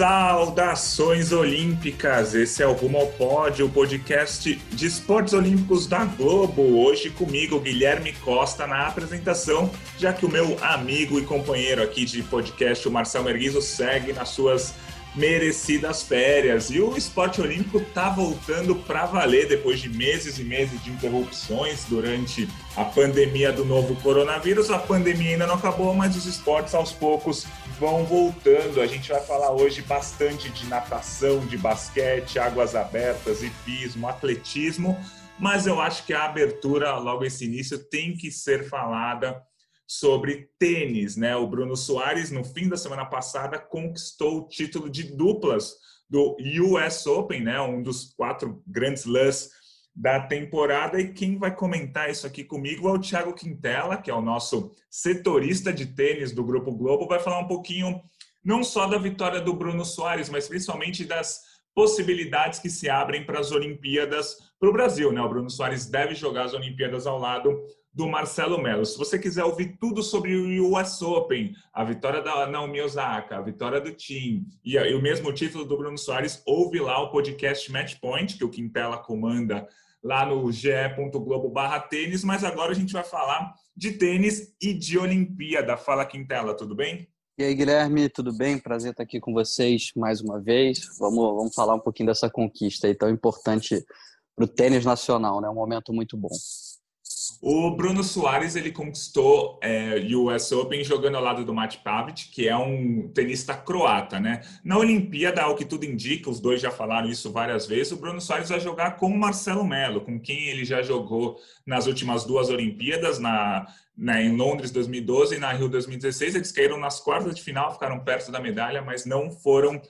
Saudações olímpicas! Esse é o Rumo ao Pódio, o podcast de esportes olímpicos da Globo. Hoje comigo, Guilherme Costa, na apresentação, já que o meu amigo e companheiro aqui de podcast, o Marcel Merguizo, segue nas suas merecidas férias. E o esporte olímpico está voltando para valer depois de meses e meses de interrupções durante a pandemia do novo coronavírus. A pandemia ainda não acabou, mas os esportes aos poucos vão voltando. A gente vai falar hoje bastante de natação, de basquete, águas abertas, hipismo, atletismo. Mas eu acho que a abertura, logo esse início, tem que ser falada sobre tênis, né? O Bruno Soares, no fim da semana passada, conquistou o título de duplas do US Open, né? Um dos quatro grandes lãs da temporada. E quem vai comentar isso aqui comigo é o Thiago Quintela, que é o nosso setorista de tênis do Grupo Globo. Vai falar um pouquinho não só da vitória do Bruno Soares, mas principalmente das possibilidades que se abrem para as Olimpíadas para o Brasil, né? O Bruno Soares deve jogar as Olimpíadas ao lado do Marcelo Melo. Se você quiser ouvir tudo sobre o US Open, a vitória da Naomi Osaka, a vitória do Tim e, e o mesmo título do Bruno Soares, ouve lá o podcast Match Point, que o Quintela comanda lá no ge.globo barra tênis, mas agora a gente vai falar de tênis e de Olimpíada. Fala, Quintela, tudo bem? E aí, Guilherme, tudo bem? Prazer estar aqui com vocês mais uma vez. Vamos, vamos falar um pouquinho dessa conquista aí tão importante para o tênis nacional, né? Um momento muito bom. O Bruno Soares ele conquistou é, o US Open jogando ao lado do Mate Pavic, que é um tenista croata, né? Na Olimpíada, ao que tudo indica, os dois já falaram isso várias vezes, o Bruno Soares vai jogar com o Marcelo Melo, com quem ele já jogou nas últimas duas Olimpíadas, na, na em Londres 2012 e na Rio 2016. Eles caíram nas quartas de final, ficaram perto da medalha, mas não foram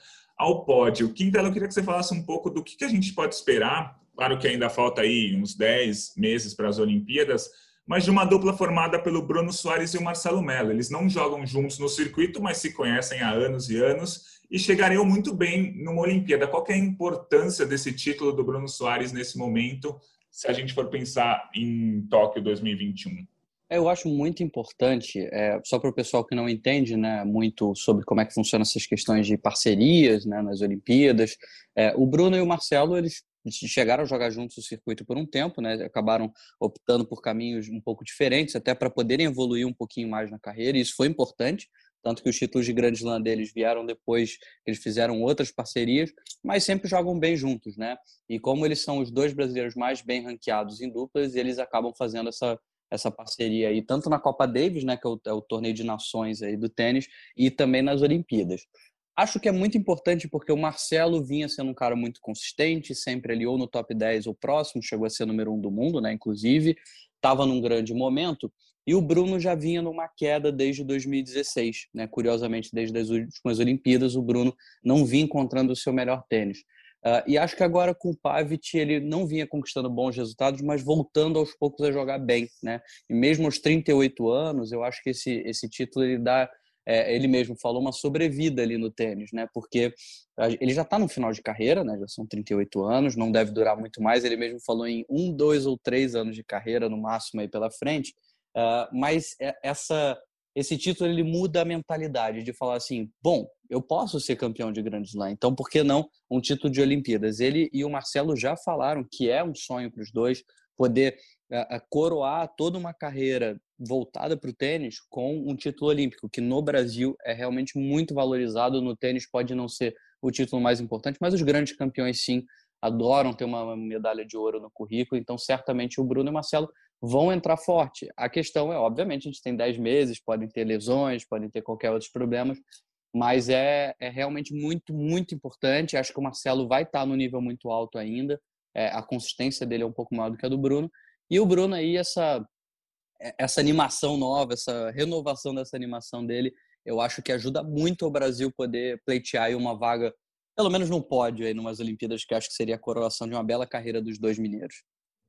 ao pódio. Quintela, eu queria que você falasse um pouco do que, que a gente pode esperar Claro que ainda falta aí uns 10 meses para as Olimpíadas, mas de uma dupla formada pelo Bruno Soares e o Marcelo Mello. Eles não jogam juntos no circuito, mas se conhecem há anos e anos e chegariam muito bem numa Olimpíada. Qual é a importância desse título do Bruno Soares nesse momento, se a gente for pensar em Tóquio 2021? É, eu acho muito importante, é, só para o pessoal que não entende né, muito sobre como é que funcionam essas questões de parcerias né, nas Olimpíadas, é, o Bruno e o Marcelo eles chegaram a jogar juntos o circuito por um tempo, né? Acabaram optando por caminhos um pouco diferentes, até para poderem evoluir um pouquinho mais na carreira, e isso foi importante, tanto que os títulos de Grand Slam deles vieram depois eles fizeram outras parcerias, mas sempre jogam bem juntos, né? E como eles são os dois brasileiros mais bem ranqueados em duplas, eles acabam fazendo essa essa parceria aí, tanto na Copa Davis, né, que é o, é o torneio de nações aí do tênis, e também nas Olimpíadas. Acho que é muito importante porque o Marcelo vinha sendo um cara muito consistente, sempre ali ou no top 10 ou próximo, chegou a ser número um do mundo, né? Inclusive, estava num grande momento. E o Bruno já vinha numa queda desde 2016, né? Curiosamente, desde as últimas Olimpíadas, o Bruno não vinha encontrando o seu melhor tênis. Uh, e acho que agora com o Pavic ele não vinha conquistando bons resultados, mas voltando aos poucos a jogar bem, né? E mesmo aos 38 anos, eu acho que esse, esse título ele dá é, ele mesmo falou, uma sobrevida ali no tênis, né? Porque ele já está no final de carreira, né? Já são 38 anos, não deve durar muito mais. Ele mesmo falou em um, dois ou três anos de carreira no máximo aí pela frente. Uh, mas é, essa esse título ele muda a mentalidade de falar assim, bom, eu posso ser campeão de Grand Slam, então por que não um título de Olimpíadas? Ele e o Marcelo já falaram que é um sonho para os dois poder uh, coroar toda uma carreira voltada para o tênis com um título olímpico, que no Brasil é realmente muito valorizado. No tênis pode não ser o título mais importante, mas os grandes campeões sim adoram ter uma medalha de ouro no currículo, então certamente o Bruno e o Marcelo vão entrar forte. A questão é, obviamente, a gente tem 10 meses, podem ter lesões, podem ter qualquer outros problemas, mas é, é realmente muito, muito importante. Acho que o Marcelo vai estar no nível muito alto ainda, é, a consistência dele é um pouco maior do que a do Bruno, e o Bruno aí, essa essa animação nova, essa renovação dessa animação dele, eu acho que ajuda muito o Brasil poder pleitear uma vaga, pelo menos no pódio aí, numas Olimpíadas, que acho que seria a coroação de uma bela carreira dos dois mineiros.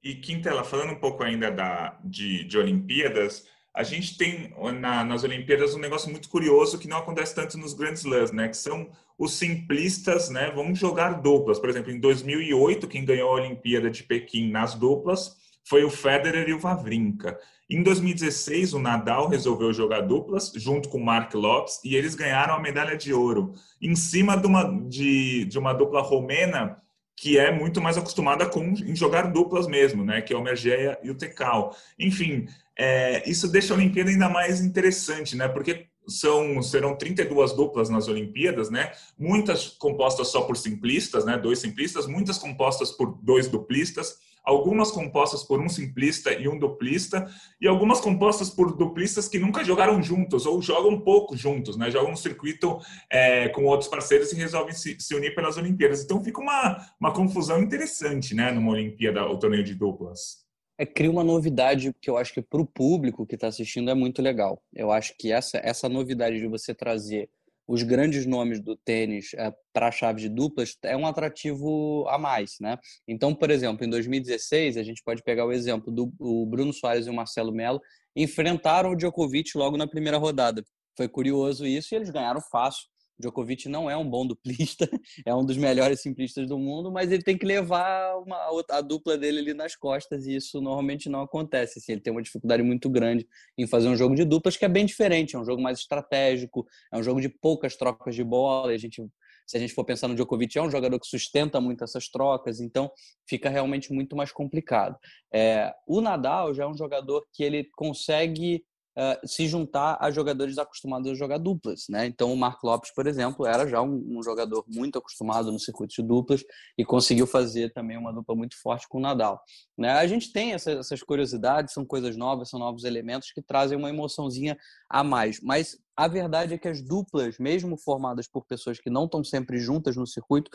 E Quintela, falando um pouco ainda da, de, de Olimpíadas, a gente tem na, nas Olimpíadas um negócio muito curioso que não acontece tanto nos Grand Slams, né? Que são os simplistas, né? Vão jogar duplas. Por exemplo, em 2008, quem ganhou a Olimpíada de Pequim nas duplas foi o Federer e o Wawrinka. Em 2016, o Nadal resolveu jogar duplas junto com o Mark Lopes e eles ganharam a medalha de ouro em cima de uma, de, de uma dupla romena que é muito mais acostumada com em jogar duplas mesmo, né? Que é o Mergeia e o Tecal. Enfim, é, isso deixa a Olimpíada ainda mais interessante, né? Porque são serão 32 duplas nas Olimpíadas, né? Muitas compostas só por simplistas, né? Dois simplistas, muitas compostas por dois duplistas algumas compostas por um simplista e um duplista, e algumas compostas por duplistas que nunca jogaram juntos ou jogam pouco juntos, né? Jogam um circuito é, com outros parceiros e resolvem se, se, unir pelas Olimpíadas. Então fica uma, uma confusão interessante, né? Numa Olimpíada, o torneio de duplas. É, cria uma novidade que eu acho que para o público que está assistindo é muito legal. Eu acho que essa, essa novidade de você trazer os grandes nomes do tênis é, para a chave de duplas é um atrativo a mais, né? Então, por exemplo, em 2016, a gente pode pegar o exemplo do o Bruno Soares e o Marcelo Melo enfrentaram o Djokovic logo na primeira rodada. Foi curioso isso e eles ganharam fácil. Djokovic não é um bom duplista, é um dos melhores simplistas do mundo, mas ele tem que levar uma, a dupla dele ali nas costas e isso normalmente não acontece. Assim, ele tem uma dificuldade muito grande em fazer um jogo de duplas que é bem diferente, é um jogo mais estratégico, é um jogo de poucas trocas de bola. a gente, se a gente for pensar no Djokovic, é um jogador que sustenta muito essas trocas, então fica realmente muito mais complicado. É, o Nadal já é um jogador que ele consegue uh, se juntar a jogadores acostumados a jogar duplas, né? Então o Mark Lopes, por exemplo, era já um, um, jogador muito acostumado no circuito de duplas e conseguiu fazer também uma dupla muito forte com o Nadal. Né? A gente tem essa, essas curiosidades, são coisas novas, são novos elementos que trazem uma emoçãozinha a mais. Mas a verdade é que as duplas, mesmo formadas por pessoas que não estão sempre juntas no circuito,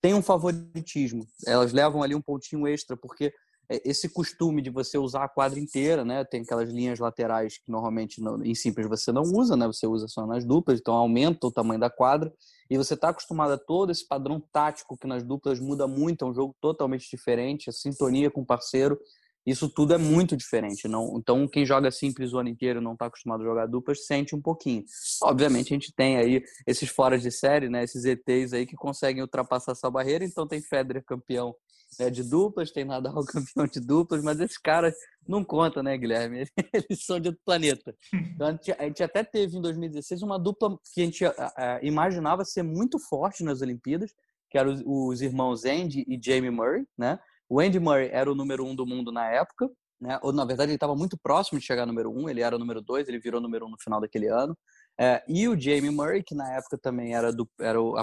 têm um favoritismo. Elas levam ali um pontinho extra, porque esse costume de você usar a quadra inteira, né? Tem aquelas linhas laterais que normalmente em simples você não usa, né? Você usa só nas duplas, então aumenta o tamanho da quadra e você está acostumado a todo esse padrão tático que nas duplas muda muito, é um jogo totalmente diferente, a sintonia com o parceiro, isso tudo é muito diferente. Não, então quem joga simples o ano inteiro não está acostumado a jogar duplas sente um pouquinho. Obviamente a gente tem aí esses fora de série, né? Esses ETs aí que conseguem ultrapassar essa barreira, então tem Federer campeão né, de duplas, tem Nadal campeão de duplas, mas esses caras não contam, né, Guilherme? Eles são de outro planeta. Então, a, gente, a gente até teve em 2016 uma dupla que a gente a, a, imaginava ser muito forte nas Olimpíadas, que eram os, os, irmãos Andy e Jamie Murray, né? O Andy Murray era o número um do mundo na época, né? Ou, na verdade, ele estava muito próximo de chegar número um, ele era o número dois, ele virou número um no final daquele ano. É, e o Jamie Murray, que na época também era, do, era o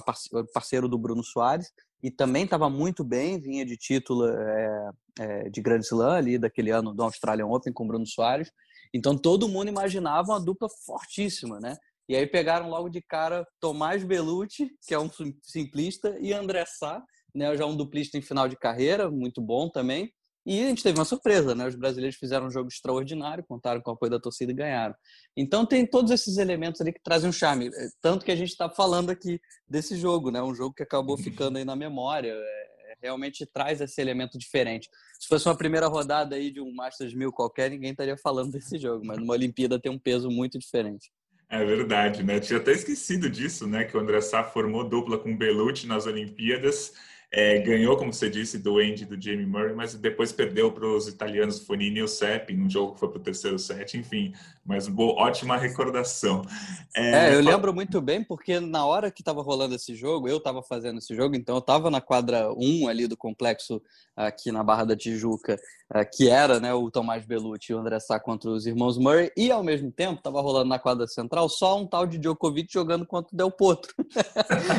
parceiro do Bruno Soares, e também estava muito bem, vinha de título é, é, de Grand Slam ali daquele ano do Australian Open com o Bruno Soares. Então todo mundo imaginava uma dupla fortíssima, né? E aí pegaram logo de cara Tomás Belucci, que é um simplista, e André Sá, né, já um duplista em final de carreira, muito bom também. E a gente teve uma surpresa, né? Os brasileiros fizeram um jogo extraordinário, contaram com o apoio da torcida e ganharam. Então tem todos esses elementos ali que trazem um charme. É, tanto que a gente está falando aqui desse jogo, né? Um jogo que acabou ficando aí na memória. É, é, realmente traz esse elemento diferente. Se fosse uma primeira rodada aí de um Masters 1000 qualquer, ninguém estaria falando desse jogo, mas numa Olimpíada tem um peso muito diferente. É verdade, né? Tinha até esquecido disso, né? Que o André Sá formou dupla com Belucci nas Olimpíadas é, ganhou, como você disse, do Andy do Jamie Murray, mas depois perdeu para os italianos Fonini e o Sepp, num jogo que foi para o terceiro set, enfim. Mas boa, ótima recordação. É, é eu lembro muito bem, porque na hora que estava rolando esse jogo, eu estava fazendo esse jogo, então eu estava na quadra 1 ali do complexo aqui na Barra da Tijuca, é, que era né, o Tomás Belucci e o André Sá contra os irmãos Murray, e ao mesmo tempo estava rolando na quadra central só um tal de Djokovic jogando contra o Del Potro.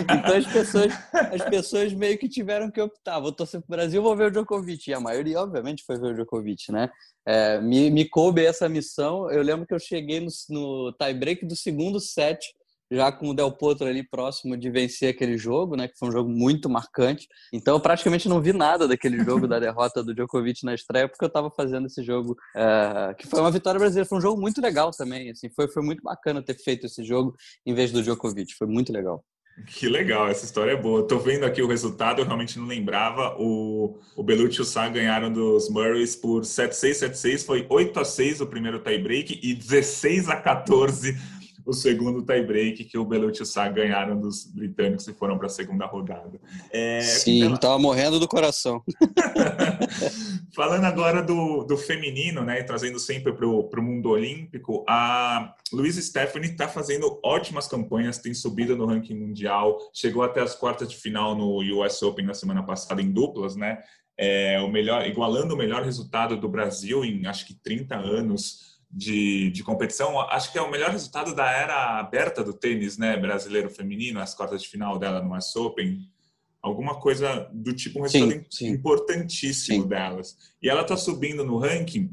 então as pessoas, as pessoas meio que tiveram que optar, vou torcer para o Brasil, vou ver o Djokovic. E a maioria, obviamente, foi ver o Djokovic, né? É, me, me coube essa missão. Eu lembro que eu cheguei no, no tie-break do segundo set, já com o Del Potro ali próximo de vencer aquele jogo, né? Que foi um jogo muito marcante. Então, eu praticamente não vi nada daquele jogo da derrota do Djokovic na estreia, porque eu estava fazendo esse jogo, é, que foi uma vitória brasileira. Foi um jogo muito legal também. Assim, foi, foi muito bacana ter feito esse jogo em vez do Djokovic. Foi muito legal. Que legal, essa história é boa. Tô vendo aqui o resultado, eu realmente não lembrava. O, o Belucci e o Sá ganharam dos Murrays por 7-6, 7-6. Foi 8 a 6 o primeiro tie-break e 16 a 14 o segundo tie-break que o Belucci e o Sá ganharam dos britânicos e foram para a segunda rodada. É, Sim, pela... tava morrendo do coração. Falando agora do, do feminino, né, trazendo sempre para o mundo olímpico, a Luiz Stephanie está fazendo ótimas campanhas, tem subido no ranking mundial, chegou até as quartas de final no US Open na semana passada em duplas, né? É, o melhor, igualando o melhor resultado do Brasil em acho que 30 anos de, de competição. Acho que é o melhor resultado da era aberta do tênis né, brasileiro feminino, as quartas de final dela no US Open. Alguma coisa do tipo, um resultado sim, sim. importantíssimo sim. delas. E ela está subindo no ranking.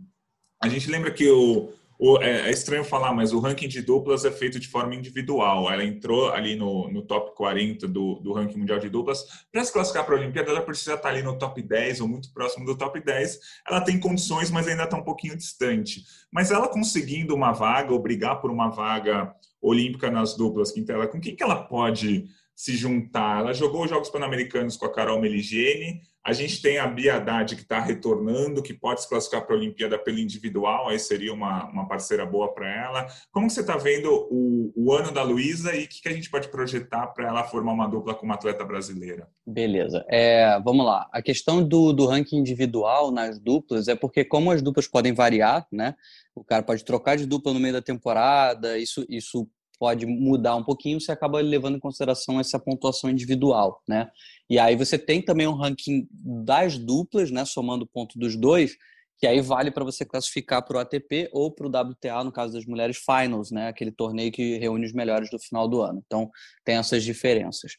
A gente lembra que o, o, é, é, estranho falar, mas o ranking de duplas é feito de forma individual. Ela entrou ali no, no top 40 do, do ranking mundial de duplas. Para se classificar para a Olimpíada, ela precisa estar ali no top 10 ou muito próximo do top 10. Ela tem condições, mas ainda está um pouquinho distante. Mas ela conseguindo uma vaga, ou brigar por uma vaga olímpica nas duplas, Quintela, com quem que ela pode se juntar? Ela jogou os Jogos Pan-Americanos com a Carol Meligeni, a gente tem a Bia Haddad que está retornando, que pode se classificar para a Olimpíada pelo individual, aí seria uma, uma parceira boa para ela. Como você está vendo o, o ano da Luísa e o que, que, a gente pode projetar para ela formar uma dupla com uma atleta brasileira? Beleza. É, vamos lá. A questão do, do ranking individual nas duplas é porque, como as duplas podem variar, né? O cara pode trocar de dupla no meio da temporada, isso, isso pode mudar um pouquinho, você acaba levando em consideração essa pontuação individual, né? E aí você tem também um ranking das duplas, né, somando o ponto dos dois, que aí vale para você classificar para o ATP ou para o WTA, no caso das mulheres finals, né, aquele torneio que reúne os melhores do final do ano. Então, tem essas diferenças.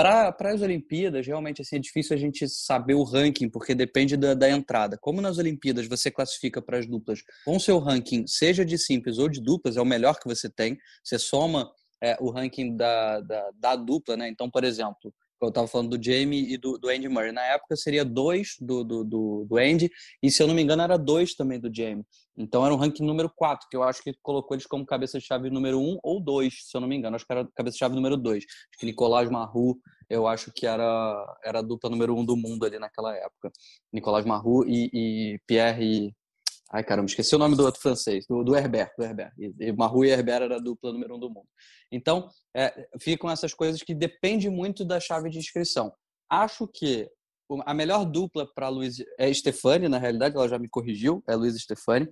Para as Olimpíadas, realmente assim, é difícil a gente saber o ranking, porque depende da, da entrada. Como nas Olimpíadas você classifica para as duplas com seu ranking, seja de simples ou de duplas, é o melhor que você tem. Você soma é, o ranking da, da, da, dupla, né? Então, por exemplo, eu estava falando do Jamie e do, do Andy Murray. Na época seria dois do, do, do, do Andy, e se eu não me engano, era dois também do Jamie. Então era um ranking número 4, que eu acho que colocou eles como cabeça-chave número 1 um ou 2, se eu não me engano. Acho que era cabeça-chave número 2. Acho que Nicolás Marru, eu acho que era, era a dupla número 1 um do mundo ali naquela época. Nicolás Marru e, e Pierre. Ai, caramba, esqueci o nome do outro francês, do, do Herbert. Do Herbert. E Marru e Herbert era a dupla número 1 um do mundo. Então, é, ficam essas coisas que dependem muito da chave de inscrição. Acho que a melhor dupla para Luiz é Stefani, na realidade, ela já me corrigiu, é Luiz Stefani.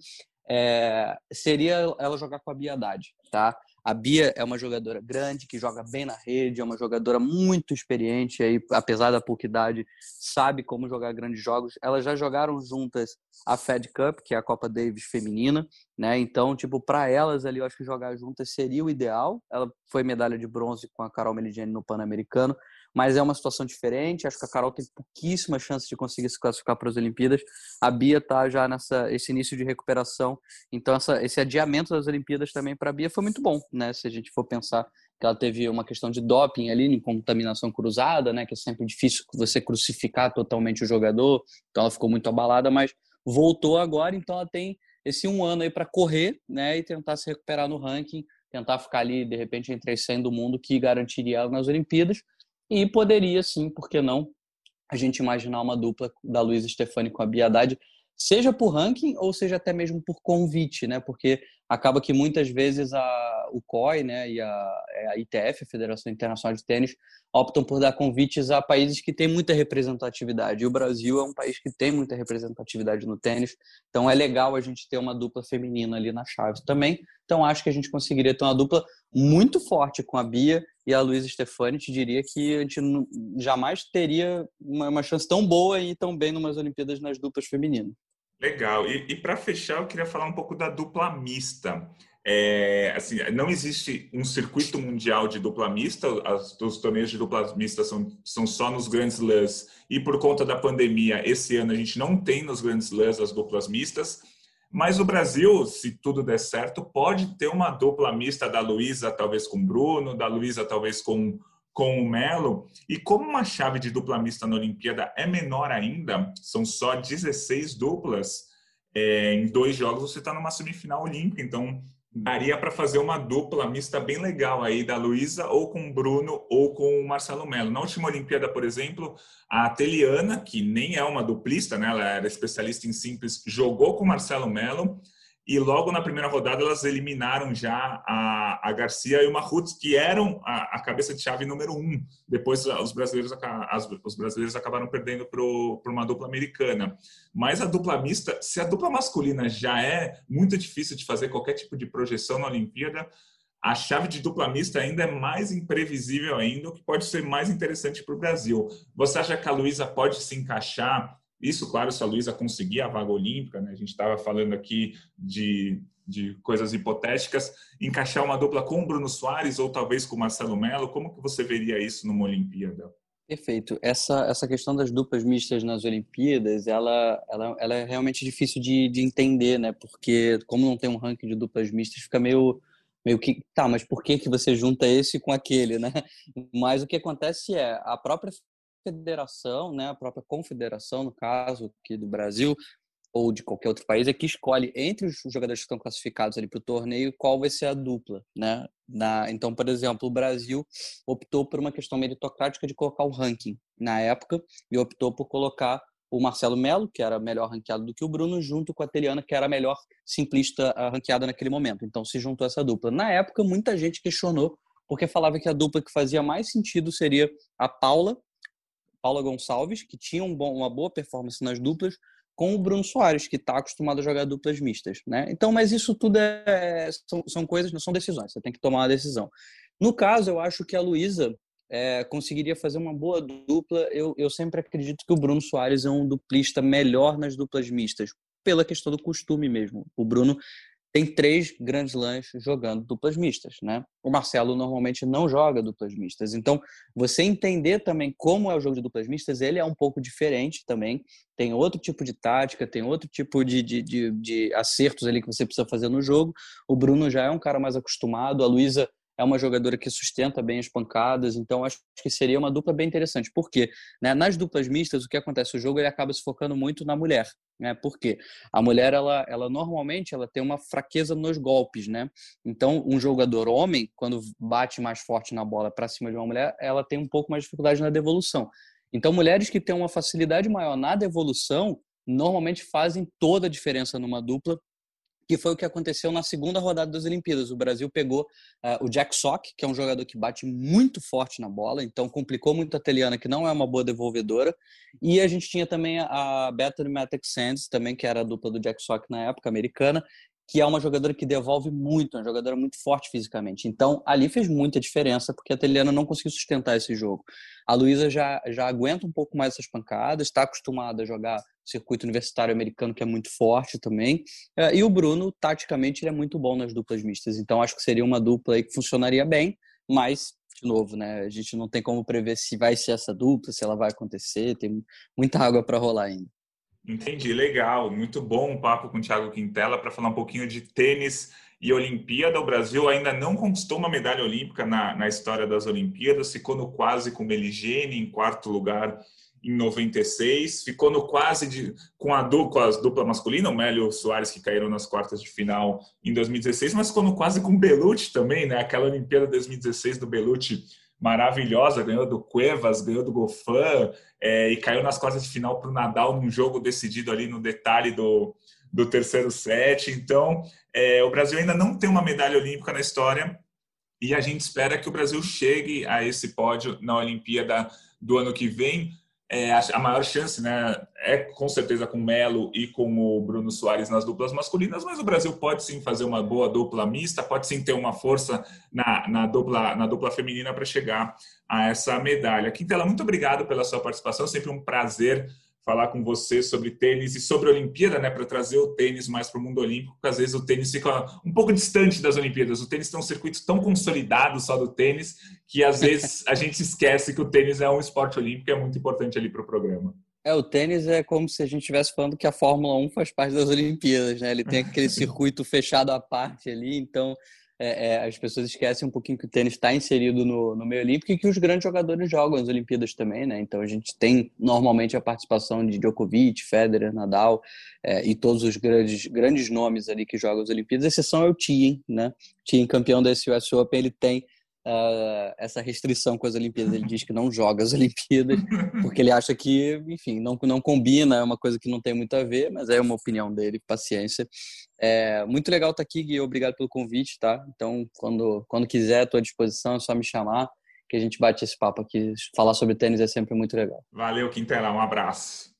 É, seria ela jogar com a Bia Haddad, tá? A Bia é uma jogadora grande, que joga bem na rede, é uma jogadora muito experiente, aí, apesar da pouca idade, sabe como jogar grandes jogos. Elas já jogaram juntas a Fed Cup, que é a Copa Davis feminina, né? Então, tipo, para elas ali, eu acho que jogar juntas seria o ideal. Ela foi medalha de bronze com a Carol Meligeni no Pan-Americano, mas é uma situação diferente. Acho que a Carol tem pouquíssimas chances de conseguir se classificar para as Olimpíadas. A Bia está já nessa esse início de recuperação, então essa, esse adiamento das Olimpíadas também para a Bia foi muito bom, né? Se a gente for pensar que ela teve uma questão de doping ali, em contaminação cruzada, né? Que é sempre difícil você crucificar totalmente o jogador, então ela ficou muito abalada, mas voltou agora, então ela tem esse um ano aí para correr, né? E tentar se recuperar no ranking, tentar ficar ali de repente entre as 100 do mundo que garantiria ela nas Olimpíadas e poderia, sim, por que não, a gente imaginar uma dupla da Luiz Stefani com a Bia Haddad, seja por ranking ou seja até mesmo por convite, né? Porque acaba que muitas vezes a, o COI né, e a, é, a ITF, a Federação Internacional de Tênis, optam por dar convites a países que têm muita representatividade. E o Brasil é um país que tem muita representatividade no tênis, então é legal a gente ter uma dupla feminina ali na chave também. Então acho que a gente conseguiria ter uma dupla muito forte com a Bia e a Luísa Stefani. Te diria que a gente jamais teria uma, uma chance tão boa e tão bem numas Olimpíadas nas duplas femininas. Legal. E, e para fechar, eu queria falar um pouco da dupla mista. É, assim, não existe um circuito mundial de dupla mista, as, os torneios de dupla mista são, são só nos grandes slams, e por conta da pandemia, esse ano a gente não tem nos grandes slams as duplas mistas, mas o Brasil, se tudo der certo, pode ter uma dupla mista da Luísa talvez com Bruno, da Luísa talvez com com o Melo. E como uma chave de dupla mista na Olimpíada é menor ainda, são só 16 duplas, é, em dois jogos você está numa semifinal olímpica. Então, daria para fazer uma dupla mista bem legal aí da Luísa ou com o Bruno ou com o Marcelo Melo. Na última Olimpíada, por exemplo, a Teliana, que nem é uma duplista, né? ela era especialista em simples, jogou com o Marcelo Melo e logo na primeira rodada elas eliminaram já a, a Garcia e o Mahut, que eram a, a, cabeça de chave número um. Depois os brasileiros, as, os brasileiros acabaram perdendo para uma dupla americana. Mas a dupla mista, se a dupla masculina já é muito difícil de fazer qualquer tipo de projeção na Olimpíada, a chave de dupla mista ainda é mais imprevisível ainda, o que pode ser mais interessante para o Brasil. Você acha que a Luísa pode se encaixar isso, claro, se a Luísa conseguir a vaga olímpica, né? a gente estava falando aqui de, de coisas hipotéticas, encaixar uma dupla com o Bruno Soares ou talvez com o Marcelo Melo, como que você veria isso numa Olimpíada? Perfeito. Essa, essa questão das duplas mistas nas Olimpíadas, ela, ela, ela é realmente difícil de, de entender, né? Porque como não tem um ranking de duplas mistas, fica meio, meio que, tá, mas por que, que você junta esse com aquele, né? Mas o que acontece é, a própria federação, né, a própria confederação, no caso aqui do Brasil, ou de qualquer outro país, é que escolhe entre os jogadores que estão classificados ali para o torneio qual vai ser a dupla, né? Na, então, por exemplo, o Brasil optou por uma questão meritocrática de colocar o ranking na época e optou por colocar o Marcelo Melo, que era melhor ranqueado do que o Bruno, junto com a Teriana, que era a melhor simplista ranqueada naquele momento. Então se juntou essa dupla. Na época, muita gente questionou, porque falava que a dupla que fazia mais sentido seria a Paula Paula Gonçalves, que tinha um bom, uma boa performance nas duplas, com o Bruno Soares, que está acostumado a jogar duplas mistas, né? Então, mas isso tudo é, são, são coisas, não são decisões, você tem que tomar uma decisão. No caso, eu acho que a Luísa é, conseguiria fazer uma boa dupla. Eu, eu sempre acredito que o Bruno Soares é um duplista melhor nas duplas mistas, pela questão do costume mesmo. O Bruno tem três grandes lãs jogando duplas mistas, né? O Marcelo normalmente não joga duplas mistas. Então, você entender também como é o jogo de duplas mistas, ele é um pouco diferente também. Tem outro tipo de tática, tem outro tipo de, de, de, de acertos ali que você precisa fazer no jogo. O Bruno já é um cara mais acostumado, a Luísa é uma jogadora que sustenta bem as pancadas, então acho que seria uma dupla bem interessante. Por quê? Né? Nas duplas mistas, o que acontece? O jogo ele acaba se focando muito na mulher. Né? Por quê? A mulher, ela, ela normalmente ela tem uma fraqueza nos golpes, né? Então, um jogador homem, quando bate mais forte na bola para cima de uma mulher, ela tem um pouco mais de dificuldade na devolução. Então, mulheres que têm uma facilidade maior na devolução, normalmente fazem toda a diferença numa dupla que foi o que aconteceu na segunda rodada das Olimpíadas. O Brasil pegou uh, o Jack Sock, que é um jogador que bate muito forte na bola, então complicou muito a Teliana, que não é uma boa devolvedora. E a gente tinha também a Bethany Matic Sands, também, que era a dupla do Jack Sock na época, americana, que é uma jogadora que devolve muito, uma jogadora muito forte fisicamente. Então, ali fez muita diferença, porque a Teliana não conseguiu sustentar esse jogo. A Luísa já, já aguenta um pouco mais essas pancadas, está acostumada a jogar circuito universitário americano, que é muito forte também. É, e o Bruno, taticamente, ele é muito bom nas duplas mistas. Então, acho que seria uma dupla aí que funcionaria bem, mas de novo, né? A gente não tem como prever se vai ser essa dupla, se ela vai acontecer, tem muita água para rolar ainda. Entendi, legal. Muito bom um papo com o Thiago Quintela para falar um pouquinho de tênis e Olimpíada. O Brasil ainda não conquistou uma medalha olímpica na, na história das Olimpíadas, ficou no quase com Meligene, em quarto lugar em 96, ficou no quase de, com, a dupla, as dupla masculina, o Mélio Soares, que caíram nas quartas de final em 2016, mas ficou no quase com o Belucci também, né? Aquela Olimpíada 2016 do Belucci maravilhosa, ganhou do Cuevas, ganhou do Gofan é, e caiu nas quartas de final para o Nadal num jogo decidido ali no detalhe do, do terceiro set. Então, é, o Brasil ainda não tem uma medalha olímpica na história e a gente espera que o Brasil chegue a esse pódio na Olimpíada do ano que vem é, a maior chance né, é com certeza com o Melo e com o Bruno Soares nas duplas masculinas, mas o Brasil pode sim fazer uma boa dupla mista, pode sim ter uma força na, na dupla, na dupla feminina para chegar a essa medalha. Quintela, muito obrigado pela sua participação, sempre um prazer falar com você sobre tênis e sobre a Olimpíada, né, para trazer o tênis mais para o mundo olímpico, porque às vezes o tênis fica um pouco distante das Olimpíadas. O tênis tem um circuito tão consolidado só do tênis que às vezes a gente esquece que o tênis é um esporte olímpico e é muito importante ali para o programa. É, o tênis é como se a gente estivesse falando que a Fórmula 1 faz parte das Olimpíadas, né? Ele tem aquele circuito fechado à parte ali, então é, é, as pessoas esquecem um pouquinho que o tênis está inserido no, no meio olímpico e que os grandes jogadores jogam as Olimpíadas também, né? Então a gente tem normalmente a participação de Djokovic, Federer, Nadal é, e todos os grandes, grandes nomes ali que jogam as Olimpíadas. Exceção é o Thiem, né? Thiem, campeão da US Open, ele tem uh, essa restrição com as Olimpíadas. Ele diz que não joga as Olimpíadas porque ele acha que, enfim, não, não combina, é uma coisa que não tem muito a ver, mas é uma opinião dele, paciência. É muito legal estar aqui, Gui, obrigado pelo convite, tá? Então, quando, quando quiser, estou à disposição, é só me chamar que a gente bate esse papo aqui. Falar sobre tênis é sempre muito legal. Valeu, Quintela, um abraço.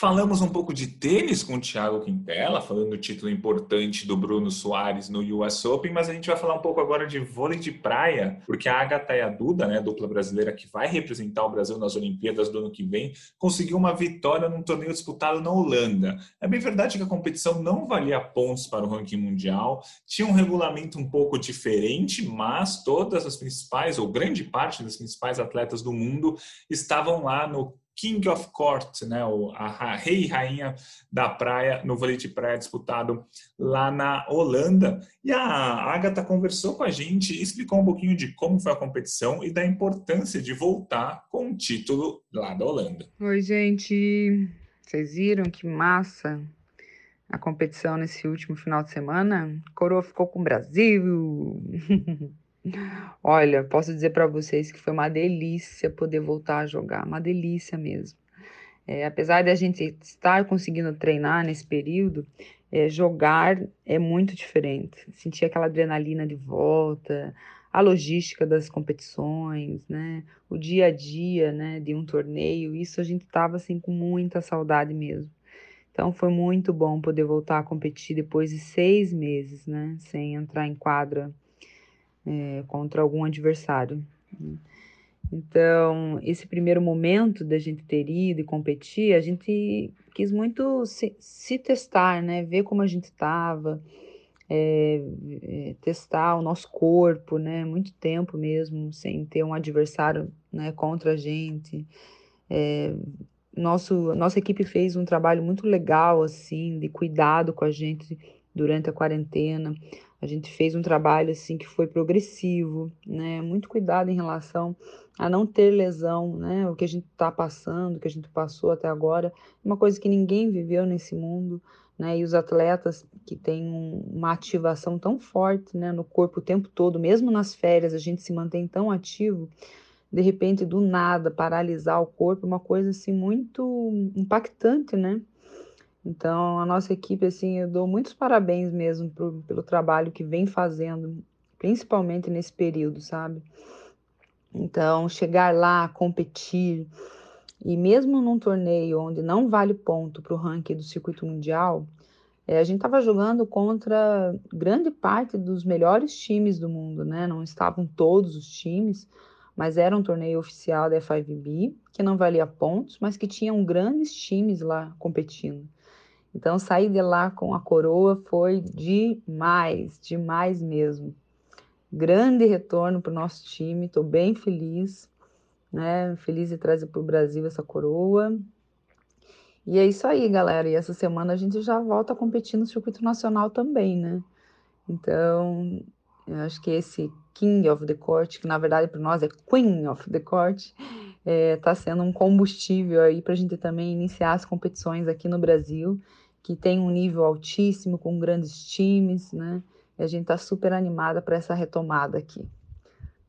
Falamos um pouco de tênis com o Thiago Quintela, falando do título importante do Bruno Soares no US Open, mas a gente vai falar um pouco agora de vôlei de praia, porque a Agatha e a Duda, né, dupla brasileira que vai representar o Brasil nas Olimpíadas do ano que vem, conseguiu uma vitória num torneio disputado na Holanda. É bem verdade que a competição não valia pontos para o ranking mundial, tinha um regulamento um pouco diferente, mas todas as principais, ou grande parte das principais atletas do mundo estavam lá no King of Court, né, a rei e rainha da praia no vôlei de praia disputado lá na Holanda. E a Agatha conversou com a gente explicou um pouquinho de como foi a competição e da importância de voltar com o título lá da Holanda. Oi, gente. Vocês viram que massa a competição nesse último final de semana? Coroa ficou com o Brasil. Olha, posso dizer para vocês que foi uma delícia poder voltar a jogar, uma delícia mesmo. É, apesar de a gente estar conseguindo treinar nesse período, é, jogar é muito diferente. Sentir aquela adrenalina de volta, a logística das competições, né? O dia a dia, né? De um torneio, isso a gente estava assim com muita saudade mesmo. Então foi muito bom poder voltar a competir depois de seis meses, né? Sem entrar em quadra é, contra algum adversário. Então, esse primeiro momento da gente ter ido e competir, a gente quis muito se, se testar, né? Ver como a gente estava, é, é, testar o nosso corpo, né? Muito tempo mesmo, sem ter um adversário né, contra a gente. É, nosso, nossa equipe fez um trabalho muito legal, assim, de cuidado com a gente durante a quarentena. A gente fez um trabalho assim que foi progressivo, né? Muito cuidado em relação a não ter lesão, né? O que a gente está passando, o que a gente passou até agora, uma coisa que ninguém viveu nesse mundo, né? E os atletas que têm uma ativação tão forte, né? No corpo o tempo todo, mesmo nas férias, a gente se mantém tão ativo. De repente, do nada, paralisar o corpo, uma coisa assim muito impactante, né? Então, a nossa equipe, assim, eu dou muitos parabéns mesmo pro, pelo trabalho que vem fazendo, principalmente nesse período, sabe? Então, chegar lá, competir, e mesmo num torneio onde não vale ponto para o ranking do circuito mundial, é, a gente estava jogando contra grande parte dos melhores times do mundo, né? Não estavam todos os times, mas era um torneio oficial da FIVB, que não valia pontos, mas que tinham grandes times lá competindo. Então, sair de lá com a coroa foi demais, demais mesmo. Grande retorno para o nosso time, estou bem feliz, né? Feliz de trazer para o Brasil essa coroa. E é isso aí, galera. E essa semana a gente já volta a competir no circuito nacional também, né? Então, eu acho que esse King of the Court, que na verdade para nós é Queen of the Court, está é, tá sendo um combustível aí para a gente também iniciar as competições aqui no Brasil que tem um nível altíssimo, com grandes times, né? E a gente está super animada para essa retomada aqui.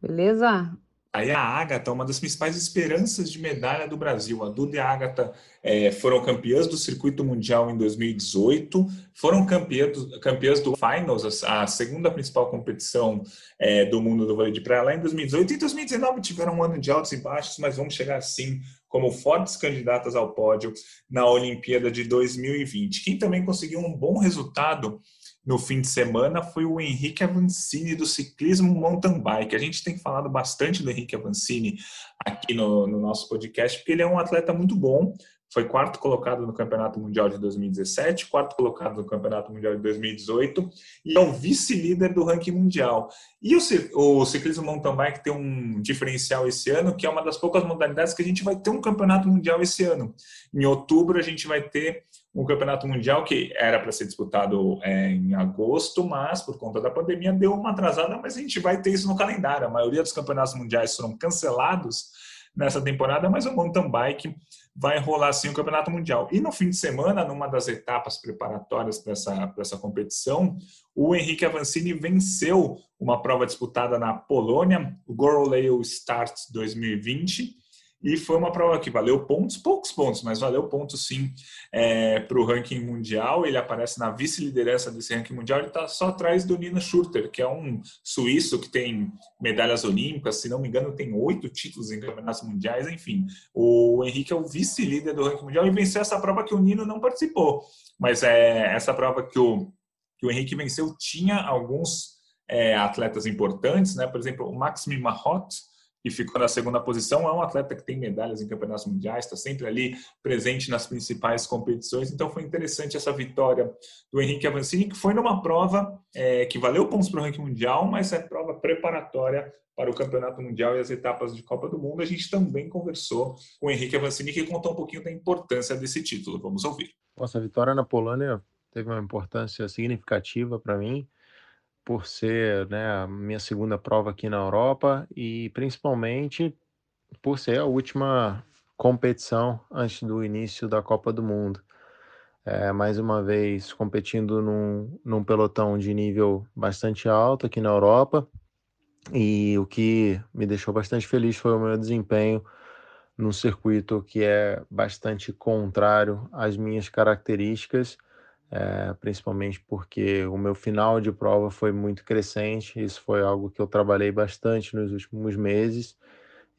Beleza? Aí a Agatha, uma das principais esperanças de medalha do Brasil. A Duda e a Agatha é, foram campeãs do circuito mundial em 2018, foram campeãs do, campeãs do Finals, a, a segunda principal competição é, do mundo do vôlei de praia lá em 2018. E em 2019 tiveram um ano de altos e baixos, mas vamos chegar sim como fortes candidatas ao pódio na Olimpíada de 2020. Quem também conseguiu um bom resultado no fim de semana foi o Henrique Avancini do ciclismo mountain bike. A gente tem falado bastante do Henrique Avancini aqui no, no nosso podcast, porque ele é um atleta muito bom, foi quarto colocado no Campeonato Mundial de 2017, quarto colocado no Campeonato Mundial de 2018 e é o vice-líder do ranking mundial. E o, o ciclismo mountain bike tem um diferencial esse ano, que é uma das poucas modalidades que a gente vai ter um Campeonato Mundial esse ano. Em outubro a gente vai ter um campeonato mundial que era para ser disputado é, em agosto, mas por conta da pandemia deu uma atrasada, mas a gente vai ter isso no calendário. A maioria dos campeonatos mundiais foram cancelados nessa temporada, mas o mountain bike vai rolar assim o campeonato mundial. E no fim de semana, numa das etapas preparatórias para essa, essa competição, o Henrique Avancini venceu uma prova disputada na Polônia, o Goroleo Start 2020, e foi uma prova que valeu pontos, poucos pontos, mas valeu pontos sim é, para o ranking mundial. Ele aparece na vice-liderança desse ranking mundial. Ele está só atrás do Nino Schurter, que é um suíço que tem medalhas olímpicas. Se não me engano, tem oito títulos em campeonatos mundiais. Enfim, o Henrique é o vice-líder do ranking mundial e venceu essa prova que o Nino não participou. Mas é essa prova que o, que o Henrique venceu tinha alguns é, atletas importantes, né? Por exemplo, o Maxime Mahot que ficou na segunda posição, é um atleta que tem medalhas em campeonatos mundiais, está sempre ali presente nas principais competições. Então foi interessante essa vitória do Henrique Avancini, que foi numa prova é, que valeu pontos para o ranking mundial, mas é prova preparatória para o Campeonato Mundial e as etapas de Copa do Mundo. A gente também conversou com o Henrique Avancini, que contou um pouquinho da importância desse título. Vamos ouvir. Nossa, a vitória na Polônia teve uma importância significativa para mim por ser né, a minha segunda prova aqui na Europa e principalmente por ser a última competição antes do início da Copa do Mundo. É, mais uma vez competindo num, num pelotão de nível bastante alto aqui na Europa e o que me deixou bastante feliz foi o meu desempenho num circuito que é bastante contrário às minhas características é, principalmente porque o meu final de prova foi muito crescente. Isso foi algo que eu trabalhei bastante nos últimos meses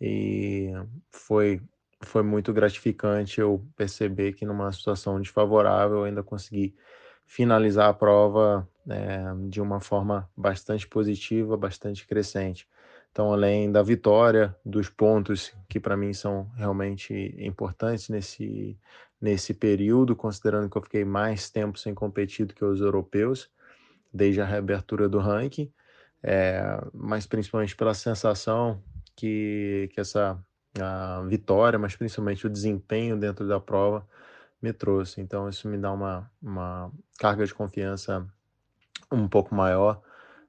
e foi foi muito gratificante eu perceber que numa situação desfavorável eu ainda consegui finalizar a prova é, de uma forma bastante positiva, bastante crescente. Então, além da vitória, dos pontos que para mim são realmente importantes nesse nesse período, considerando que eu fiquei mais tempo sem competir do que os europeus, desde a reabertura do ranking, é, mas principalmente pela sensação que, que essa vitória, mas principalmente o desempenho dentro da prova me trouxe. Então, isso me dá uma, uma carga de confiança um pouco maior,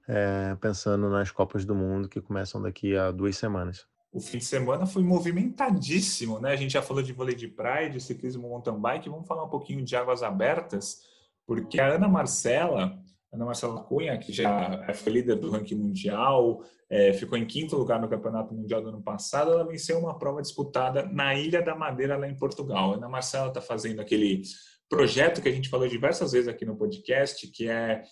é, pensando nas Copas do Mundo que começam daqui a duas semanas o fim de semana foi movimentadíssimo, né? A gente já falou de vôlei de praia, de ciclismo mountain bike, vamos falar um pouquinho de águas abertas, porque a Ana Marcela, Ana Marcela Cunha, que já é, foi líder do ranking mundial, é, ficou em quinto lugar no Campeonato Mundial do ano passado, ela venceu uma prova disputada na Ilha da Madeira, lá em Portugal. A Ana Marcela está fazendo aquele projeto que a gente falou diversas vezes aqui no podcast, que é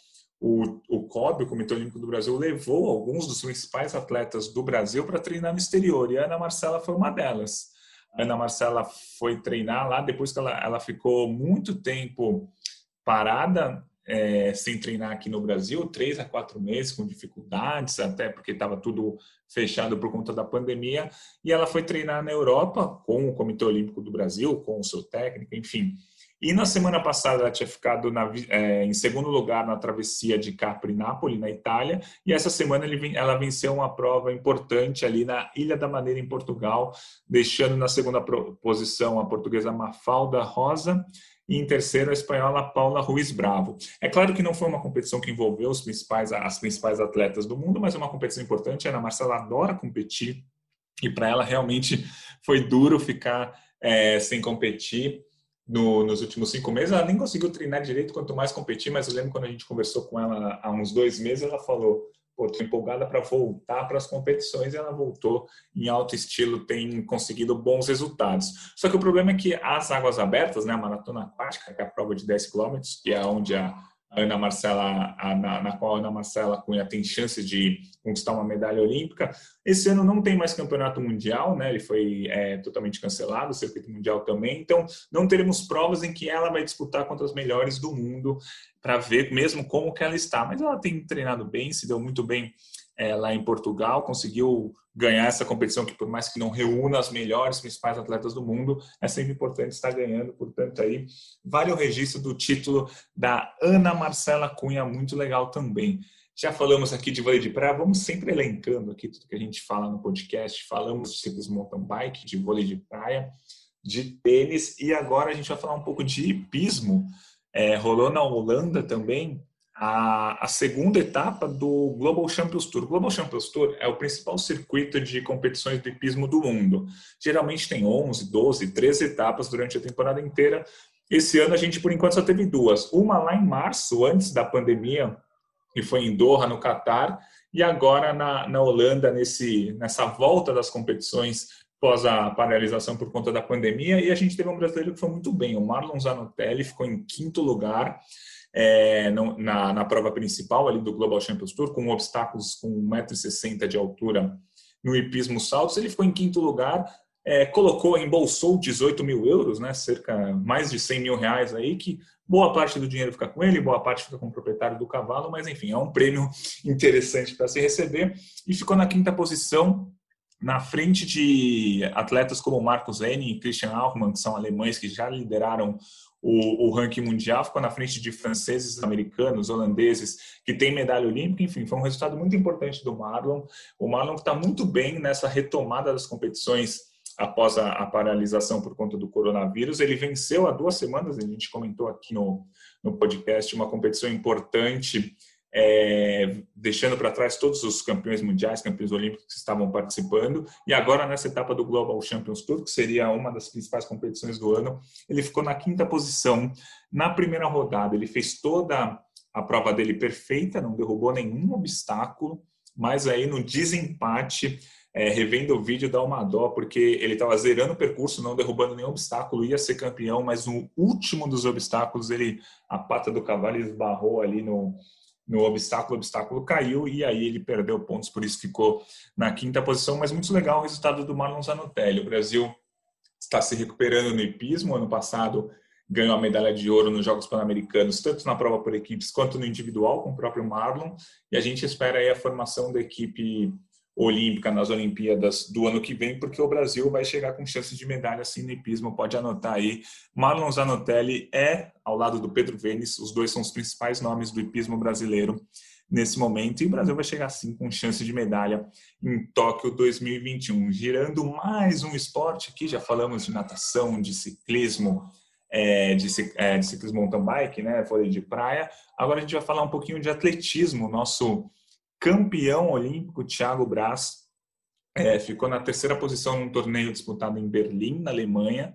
o, o COB, o Comitê Olímpico do Brasil, levou alguns dos principais atletas do Brasil para treinar no exterior, e a Ana Marcela foi uma delas. A Ana Marcela foi treinar lá depois que ela, ela ficou muito tempo parada, é, sem treinar aqui no Brasil, três a quatro meses, com dificuldades, até porque estava tudo fechado por conta da pandemia, e ela foi treinar na Europa com o Comitê Olímpico do Brasil, com o seu técnico, enfim. E na semana passada ela tinha ficado na, é, em segundo lugar na travessia de Capri-Napoli, na Itália, e essa semana ele, ela venceu uma prova importante ali na Ilha da Madeira, em Portugal, deixando na segunda posição a portuguesa Mafalda Rosa e em terceiro a espanhola Paula Ruiz Bravo. É claro que não foi uma competição que envolveu os principais, as principais atletas do mundo, mas é uma competição importante. A Ana Marcela adora competir e para ela realmente foi duro ficar é, sem competir no, nos últimos cinco meses. Ela nem conseguiu treinar direito, quanto mais competir. Mas eu lembro quando a gente conversou com ela há uns dois meses, ela falou: pô, tô empolgada para voltar para as competições. E ela voltou em alto estilo, tem conseguido bons resultados. Só que o problema é que as águas abertas, né, a maratona aquática, que é a prova de 10 quilômetros, que é onde a Ana Marcela, a, na, na, qual a Ana Marcela Cunha tem chances de conquistar uma medalha olímpica. Esse ano não tem mais campeonato mundial, né? Ele foi é, totalmente cancelado, o circuito mundial também. Então, não teremos provas em que ela vai disputar contra as melhores do mundo para ver mesmo como que ela está. Mas ela tem treinado bem, se deu muito bem é, lá em Portugal, conseguiu ganhar essa competição que por mais que não reúna as melhores principais atletas do mundo, é sempre importante estar ganhando, portanto aí vale o registro do título da Ana Marcela Cunha, muito legal também. Já falamos aqui de vôlei de praia, vamos sempre elencando aqui tudo que a gente fala no podcast, falamos de ciclismo mountain bike, de vôlei de praia, de tênis. E agora a gente vai falar um pouco de hipismo. É, rolou na Holanda também a, a, segunda etapa do Global Champions Tour. O Global Champions Tour é o principal circuito de competições de hipismo do mundo. Geralmente tem 11, 12, 13 etapas durante a temporada inteira. Esse ano a gente, por enquanto, só teve duas. Uma lá em março, antes da pandemia, que foi em Doha, no Catar, e agora na, na Holanda, nesse, nessa volta das competições pós a paralisação por conta da pandemia. E a gente teve um brasileiro que foi muito bem. O Marlon Zanotelli ficou em quinto lugar é, na, na prova principal ali do Global Champions Tour, com obstáculos com 1,60m de altura no hipismo saltos. Ele ficou em quinto lugar, é, colocou, embolsou 18 mil euros, né, cerca mais de 100 mil reais aí, que boa parte do dinheiro fica com ele, boa parte fica com o proprietário do cavalo, mas enfim, é um prêmio interessante para se receber. E ficou na quinta posição, na frente de atletas como Marcos Henning e Christian Altmann, que são alemães que já lideraram o, o, ranking mundial, ficou na frente de franceses, americanos, holandeses, que têm medalha olímpica. Enfim, foi um resultado muito importante do Marlon. O Marlon está muito bem nessa retomada das competições após a, a, paralisação por conta do coronavírus. Ele venceu há duas semanas, a gente comentou aqui no, no podcast, uma competição importante é, deixando para trás todos os campeões mundiais, campeões olímpicos que estavam participando. E agora, nessa etapa do Global Champions Tour, que seria uma das principais competições do ano, ele ficou na quinta posição. Na primeira rodada, ele fez toda a prova dele perfeita, não derrubou nenhum obstáculo, mas aí no desempate. É, revendo o vídeo dá uma dó, porque ele estava zerando o percurso, não derrubando nenhum obstáculo, ia ser campeão, mas no último dos obstáculos, ele a pata do cavalo esbarrou ali no, no obstáculo, o obstáculo caiu e aí ele perdeu pontos, por isso ficou na quinta posição. Mas muito legal o resultado do Marlon Zanotelli. O Brasil está se recuperando no hipismo. Ano passado ganhou a medalha de ouro nos Jogos Pan-Americanos, tanto na prova por equipes quanto no individual, com o próprio Marlon. E a gente espera aí a formação da equipe olímpica nas Olimpíadas do ano que vem, porque o Brasil vai chegar com chances de medalha assim no hipismo. Pode anotar aí. Marlon Zanotelli é, ao lado do Pedro Vênis, os dois são os principais nomes do hipismo brasileiro nesse momento. E o Brasil vai chegar sim com chance de medalha em Tóquio 2021. Girando mais um esporte aqui, já falamos de natação, de ciclismo. É, de, é, de ciclismo mountain bike, né, vôlei de praia. Agora a gente vai falar um pouquinho de atletismo. Nosso campeão olímpico, Thiago Braz, é, ficou na terceira posição num torneio disputado em Berlim, na Alemanha.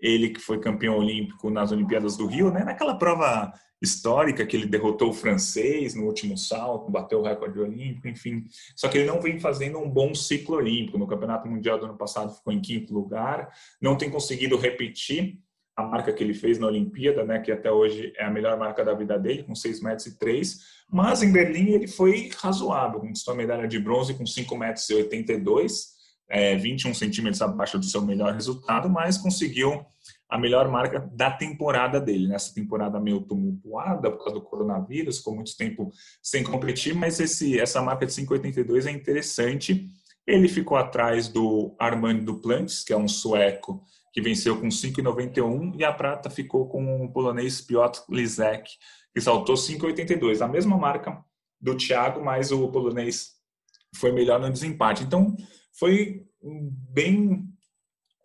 Ele que foi campeão olímpico nas Olimpíadas do Rio, né? naquela prova histórica que ele derrotou o francês no último salto, bateu o recorde olímpico, enfim. Só que ele não vem fazendo um bom ciclo olímpico. No Campeonato Mundial do ano passado ficou em quinto lugar, não tem conseguido repetir a marca que ele fez na Olimpíada, né, que até hoje é a melhor marca da vida dele, com 6 metros e 3, mas em Berlim ele foi razoável, conquistou a medalha de bronze com 5 metros e 82, é, 21 centímetros abaixo do seu melhor resultado, mas conseguiu a melhor marca da temporada dele. Nessa temporada meio tumultuada por causa do coronavírus, ficou muito tempo sem competir, mas esse, essa marca de 5,82 é interessante. Ele ficou atrás do Armand Duplantis, que é um sueco que venceu com 5,91 e a prata ficou com o polonês Piotr Lizek, que saltou 5,82, a mesma marca do Thiago, mas o polonês foi melhor no desempate. Então, foi bem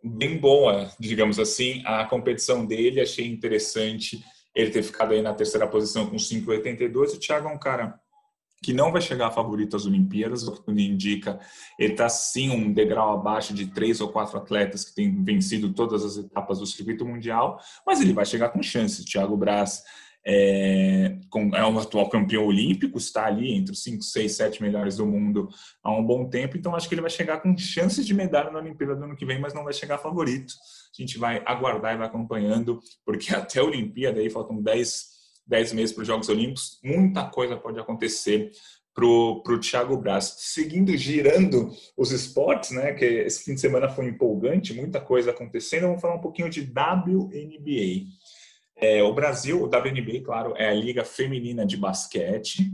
bem boa, digamos assim, a competição dele, achei interessante ele ter ficado aí na terceira posição com 5,82. O Thiago é um cara que não vai chegar favorito às Olimpíadas, o que tudo indica, ele está sim um degrau abaixo de três ou quatro atletas que têm vencido todas as etapas do circuito mundial, mas ele vai chegar com chances. Thiago Braz é, é um atual campeão olímpico, está ali entre os 5, 6, 7 melhores do mundo há um bom tempo, então acho que ele vai chegar com chances de medalha na Olimpíada do ano que vem, mas não vai chegar favorito. A gente vai aguardar e vai acompanhando, porque até a Olimpíada aí faltam 10 10 meses para os Jogos Olímpicos, muita coisa pode acontecer para o Thiago Braz. Seguindo, girando os esportes, né, que esse fim de semana foi empolgante, muita coisa acontecendo, vamos falar um pouquinho de WNBA. É, o Brasil, o WNBA, claro, é a Liga Feminina de Basquete.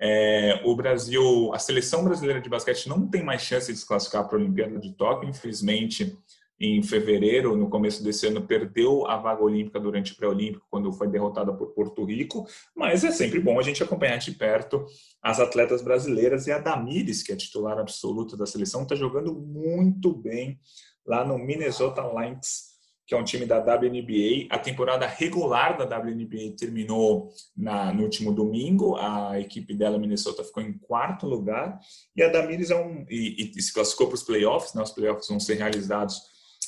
É, o Brasil, a seleção brasileira de basquete não tem mais chance de se classificar para a Olimpíada de Tóquio, infelizmente em fevereiro, no começo desse ano, perdeu a vaga olímpica durante o pré-olímpico, quando foi derrotada por Porto Rico, mas é sempre bom a gente acompanhar de perto as atletas brasileiras e a Damires, que é titular absoluta da seleção, está jogando muito bem lá no Minnesota Lynx que é um time da WNBA. A temporada regular da WNBA terminou na, no último domingo. A equipe dela, Minnesota, ficou em quarto lugar. E a Damiris é um, e, e se classificou para os playoffs. Né? Os playoffs vão ser realizados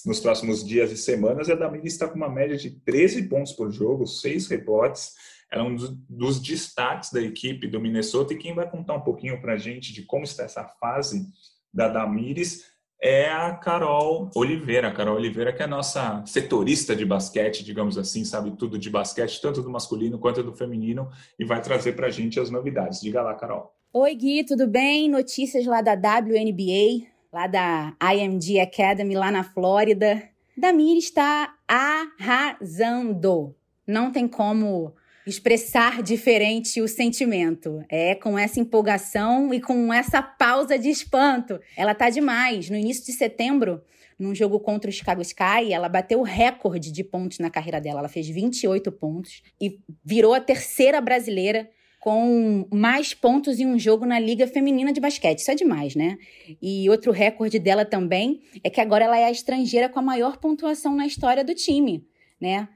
nos próximos dias e semanas. A Damiris está com uma média de 13 pontos por jogo, 6 rebotes. Ela é um dos, destaques da equipe do Minnesota. E quem vai contar um pouquinho para a gente de como está essa fase da Damiris é a Carol Oliveira. A Carol Oliveira, que é a nossa setorista de basquete, digamos assim, sabe tudo de basquete, tanto do masculino quanto do feminino, e vai trazer para a gente as novidades. Diga lá, Carol. Oi, Gui, tudo bem? Notícias lá da WNBA, lá da IMG Academy, lá na Flórida. Damir está arrasando. Não tem como expressar diferente o sentimento. É com essa empolgação e com essa pausa de espanto. Ela tá demais. No início de setembro, num jogo contra o Chicago Sky, ela bateu o recorde de pontos na carreira dela. Ela fez 28 pontos e virou a terceira brasileira com mais pontos em um jogo na Liga Feminina de Basquete. Isso é demais, né? E outro recorde dela também é que agora ela é a estrangeira com a maior pontuação na história do time, né?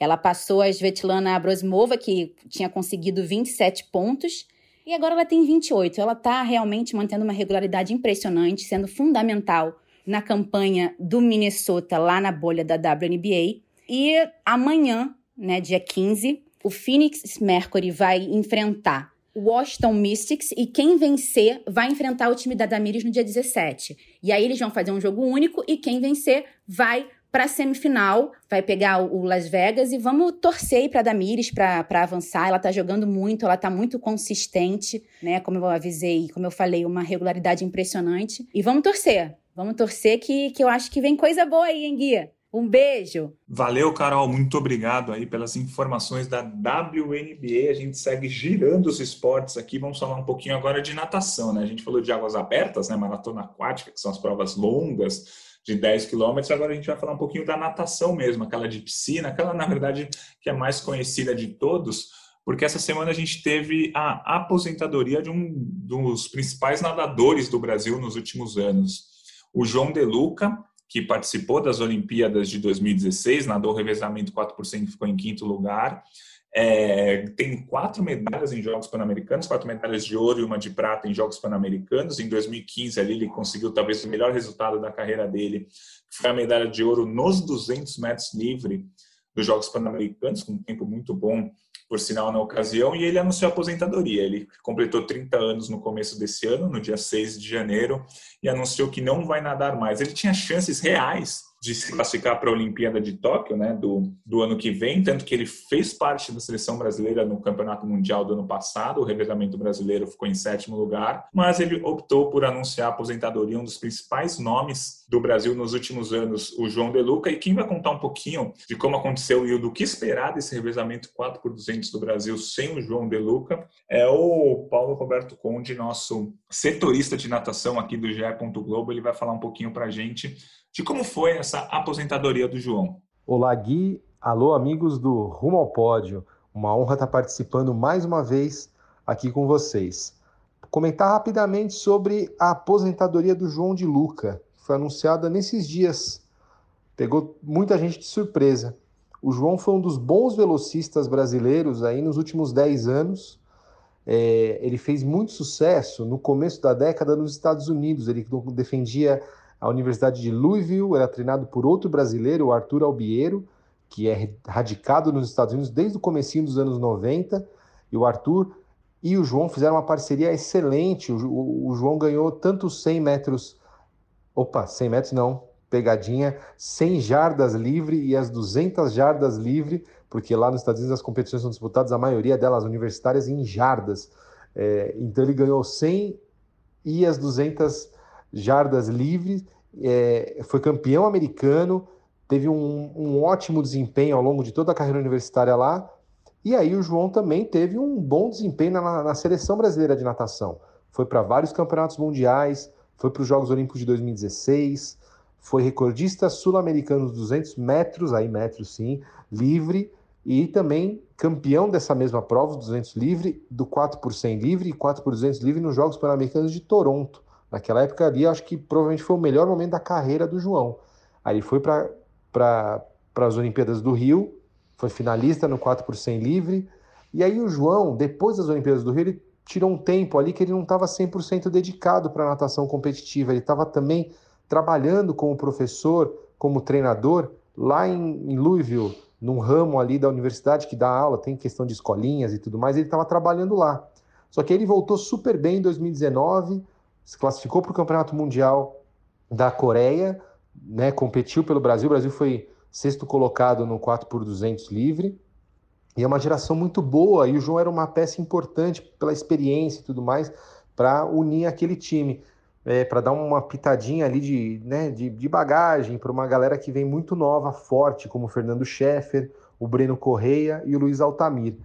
Ela passou a Svetlana Abrosmova, que tinha conseguido 27 pontos, e agora ela tem 28. Ela está realmente mantendo uma regularidade impressionante, sendo fundamental na campanha do Minnesota lá na bolha da WNBA. E amanhã, né, dia 15, o Phoenix Mercury vai enfrentar o Washington Mystics e quem vencer vai enfrentar o time da Damiris no dia 17. E aí eles vão fazer um jogo único e quem vencer vai para semifinal, vai pegar o Las Vegas e vamos torcer para Damires para avançar. Ela está jogando muito, ela está muito consistente, né? Como eu avisei, como eu falei, uma regularidade impressionante. E vamos torcer. Vamos torcer que, que eu acho que vem coisa boa aí, hein, Guia? Um beijo. Valeu, Carol. Muito obrigado aí pelas informações da WNBA. A gente segue girando os esportes aqui. Vamos falar um pouquinho agora de natação, né? A gente falou de águas abertas, né? Maratona aquática, que são as provas longas de 10 quilômetros. Agora a gente vai falar um pouquinho da natação mesmo, aquela de piscina, aquela, na verdade, que é mais conhecida de todos, porque essa semana a gente teve a aposentadoria de um dos principais nadadores do Brasil nos últimos anos. O João De Luca, que participou das Olimpíadas de 2016, nadou revezamento 4%, ficou em quinto lugar. É, tem quatro medalhas em Jogos Pan-Americanos, quatro medalhas de ouro e uma de prata em Jogos Pan-Americanos. Em 2015, ali, ele conseguiu talvez o melhor resultado da carreira dele, que foi a medalha de ouro nos 200 metros livre dos Jogos Pan-Americanos, com um tempo muito bom, por sinal, na ocasião, e ele anunciou a aposentadoria. Ele completou 30 anos no começo desse ano, no dia 6 de janeiro, e anunciou que não vai nadar mais. Ele tinha chances reais de se classificar para a Olimpíada de Tóquio, né, do, do ano que vem, tanto que ele fez parte da seleção brasileira no Campeonato Mundial do ano passado, o revezamento brasileiro ficou em sétimo lugar, mas ele optou por anunciar a aposentadoria, um dos principais nomes do Brasil nos últimos anos, o João De Luca, e quem vai contar um pouquinho de como aconteceu e do que esperar desse revezamento 4 por 200 do Brasil sem o João De Luca, é o Paulo Roberto Conde, nosso setorista de natação aqui do GE. Globo, ele vai falar um pouquinho para a gente de como foi essa aposentadoria do João. Olá, Gui. Alô, amigos do Rumo ao Pódio. Uma honra estar participando mais uma vez aqui com vocês. Comentar rapidamente sobre a aposentadoria do João de Luca, que foi anunciada nesses dias. Pegou muita gente de surpresa. O João foi um dos bons velocistas brasileiros aí nos últimos 10 anos. É, ele fez muito sucesso no começo da década nos Estados Unidos. Ele defendia a Universidade de Louisville era treinado por outro brasileiro, o Arthur Albiero, que é radicado nos Estados Unidos desde o comecinho dos anos 90, e o Arthur e o João fizeram uma parceria excelente. O, o João ganhou tanto 100 metros, opa, 100 metros não, pegadinha, 100 jardas livre e as 200 jardas livre, porque lá nos Estados Unidos as competições são disputadas, a maioria delas universitárias, em jardas. É, então ele ganhou 100 e as 200 jardas livres, é, foi campeão americano, teve um, um, ótimo desempenho ao longo de toda a carreira universitária lá. E aí o João também teve um bom desempenho na, na seleção brasileira de natação. Foi para vários campeonatos mundiais, foi para os Jogos Olímpicos de 2016, foi recordista sul-americano dos 200 metros, aí metros sim, livre, e também campeão dessa mesma prova, 200 livre, do 4 por 100 livre e 4 por 200 livre nos Jogos Pan-Americanos de Toronto. Naquela época ali, acho que provavelmente foi o melhor momento da carreira do João. Aí ele foi para as Olimpíadas do Rio, foi finalista no 4 por 100 livre. E aí o João, depois das Olimpíadas do Rio, ele tirou um tempo ali que ele não estava 100% dedicado para a natação competitiva, ele estava também trabalhando como professor, como treinador, lá em, em Louisville, num ramo ali da universidade que dá aula, tem questão de escolinhas e tudo mais, ele estava trabalhando lá. Só que ele voltou super bem em 2019, se classificou para o Campeonato Mundial da Coreia, né, competiu pelo Brasil, o Brasil foi sexto colocado no 4 por 200 livre, e é uma geração muito boa, e o João era uma peça importante pela experiência e tudo mais, para unir aquele time, é, para dar uma pitadinha ali de, né, de, de bagagem para uma galera que vem muito nova, forte, como o Fernando Scheffer, o Breno Correia e o Luiz Altamir.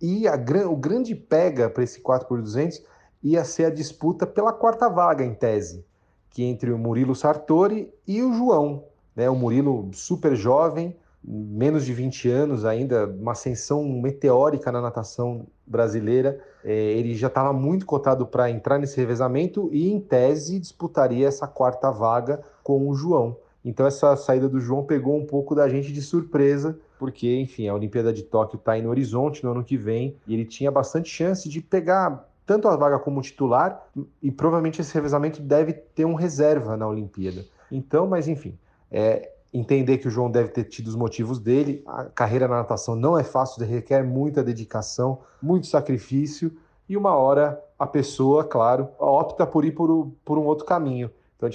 E a, o grande pega para esse 4 por 200 ia ser a disputa pela quarta vaga, em tese, que entre o Murilo Sartori e o João. Né? O Murilo super jovem, menos de 20 anos ainda, uma ascensão meteórica na natação brasileira. É, ele já estava muito cotado para entrar nesse revezamento e, em tese, disputaria essa quarta vaga com o João. Então, essa saída do João pegou um pouco da gente de surpresa, porque, enfim, a Olimpíada de Tóquio está aí no horizonte no ano que vem e ele tinha bastante chance de pegar tanto a vaga como titular e provavelmente esse revezamento deve ter um reserva na Olimpíada. Então, mas enfim, é, entender que o João deve ter tido os motivos dele. A carreira na natação não é fácil, requer muita dedicação, muito sacrifício, e uma hora a pessoa, claro, opta por ir por, por um outro caminho. Então a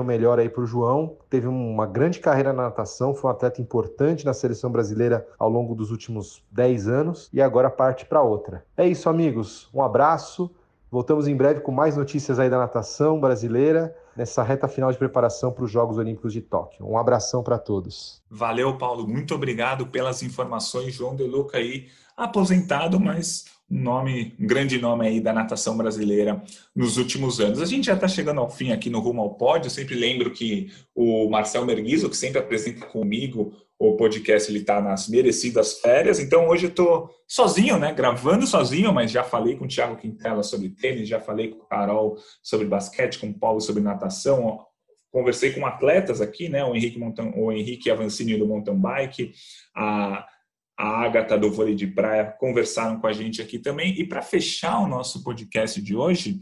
o melhor aí para o João. Teve uma grande carreira na natação, foi um atleta importante na seleção brasileira ao longo dos últimos 10 anos e agora parte para outra. É isso, amigos. Um abraço. Voltamos em breve com mais notícias aí da natação brasileira nessa reta final de preparação para os Jogos Olímpicos de Tóquio. Um abração para todos. Valeu, Paulo. Muito obrigado pelas informações. João De Luca aí, aposentado, mas um nome, um grande nome aí da natação brasileira nos últimos anos. A gente já está chegando ao fim aqui no Rumo ao Pódio. Eu sempre lembro que o Marcel Merguizo, que sempre apresenta comigo o podcast, ele está nas merecidas férias. Então hoje eu estou sozinho, né? Gravando sozinho, mas já falei com o Thiago Quintela sobre tênis, já falei com o Carol sobre basquete, com o Paulo sobre natação. Conversei com atletas aqui, né? O Henrique, Montan, o Henrique Avancini do mountain bike, a a Agatha do vôlei de praia conversaram com a gente aqui também. E para fechar o nosso podcast de hoje,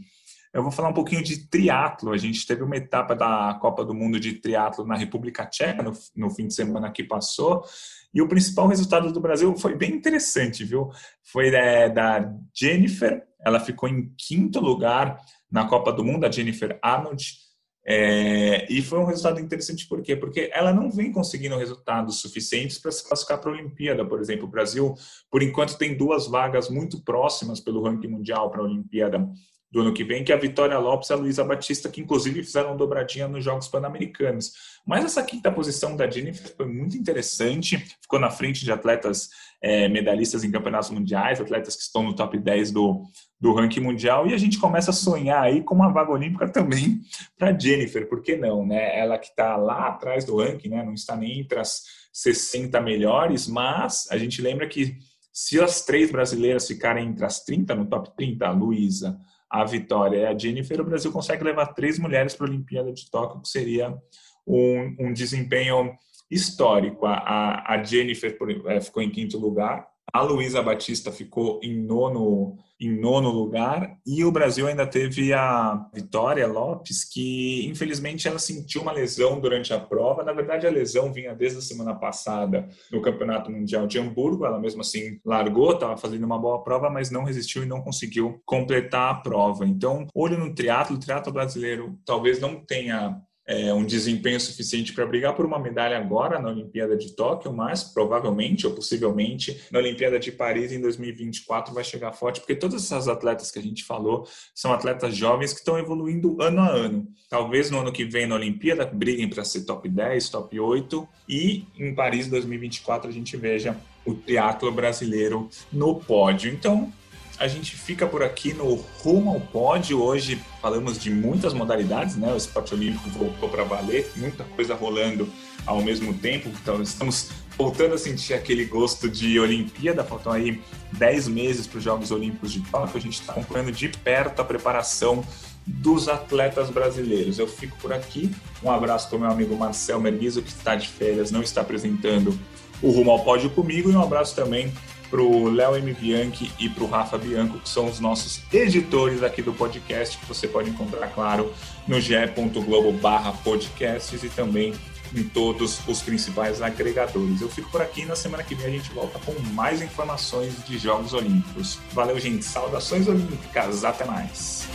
eu vou falar um pouquinho de triatlo. A gente teve uma etapa da Copa do Mundo de triatlo na República Tcheca no, no fim de semana que passou. E o principal resultado do Brasil foi bem interessante, viu? Foi é, da Jennifer, ela ficou em quinto lugar na Copa do Mundo, a Jennifer Arnold. É, e foi um resultado interessante por quê? Porque ela não vem conseguindo resultados suficientes para se classificar para a Olimpíada. Por exemplo, o Brasil, por enquanto, tem duas vagas muito próximas pelo ranking mundial para a Olimpíada do ano que vem, que é a Vitória Lopes e a Luísa Batista, que inclusive fizeram dobradinha nos Jogos Pan-Americanos. Mas essa quinta posição da Jennifer foi muito interessante, ficou na frente de atletas é, medalhistas em campeonatos mundiais, atletas que estão no top 10 do, do ranking mundial, e a gente começa a sonhar aí com uma vaga olímpica também para Jennifer, por que não, né? Ela que está lá atrás do ranking, né? não está nem entre as 60 melhores, mas a gente lembra que se as três brasileiras ficarem entre as 30 no top 30, a Luísa, a Vitória e a Jennifer, o Brasil consegue levar três mulheres para a Olimpíada de Tóquio, que seria um, um desempenho histórico. A, a Jennifer é, ficou em quinto lugar, a Luísa Batista ficou em nono, em nono lugar e o Brasil ainda teve a Vitória Lopes, que infelizmente ela sentiu uma lesão durante a prova. Na verdade, a lesão vinha desde a semana passada no Campeonato Mundial de Hamburgo. Ela mesmo assim largou, estava fazendo uma boa prova, mas não resistiu e não conseguiu completar a prova. Então, olho no triatlo, o triatlo brasileiro talvez não tenha é, um desempenho suficiente para brigar por uma medalha agora na Olimpíada de Tóquio, mas provavelmente ou possivelmente na Olimpíada de Paris em 2024 vai chegar forte, porque todas essas atletas que a gente falou são atletas jovens que estão evoluindo ano a ano. Talvez no ano que vem na Olimpíada briguem para ser top 10, top 8 e em Paris 2024 a gente veja o triatlo brasileiro no pódio. Então, a gente fica por aqui no Rumo ao Pódio. Hoje falamos de muitas modalidades, né? O esporte olímpico voltou para valer, muita coisa rolando ao mesmo tempo. Então, estamos voltando a sentir aquele gosto de Olimpíada. Faltam aí 10 meses para os Jogos Olímpicos de Tóquio. A gente está acompanhando de perto a preparação dos atletas brasileiros. Eu fico por aqui. Um abraço para o meu amigo Marcel Merguizo, que está de férias, não está apresentando o Rumo ao Pódio comigo, e um abraço também para o Léo M. Bianchi e para o Rafa Bianco, que são os nossos editores aqui do podcast, que você pode encontrar, claro, no ge.globo barra podcasts e também em todos os principais agregadores. Eu fico por aqui na semana que vem a gente volta com mais informações de Jogos Olímpicos. Valeu, gente. Saudações olímpicas. Até mais.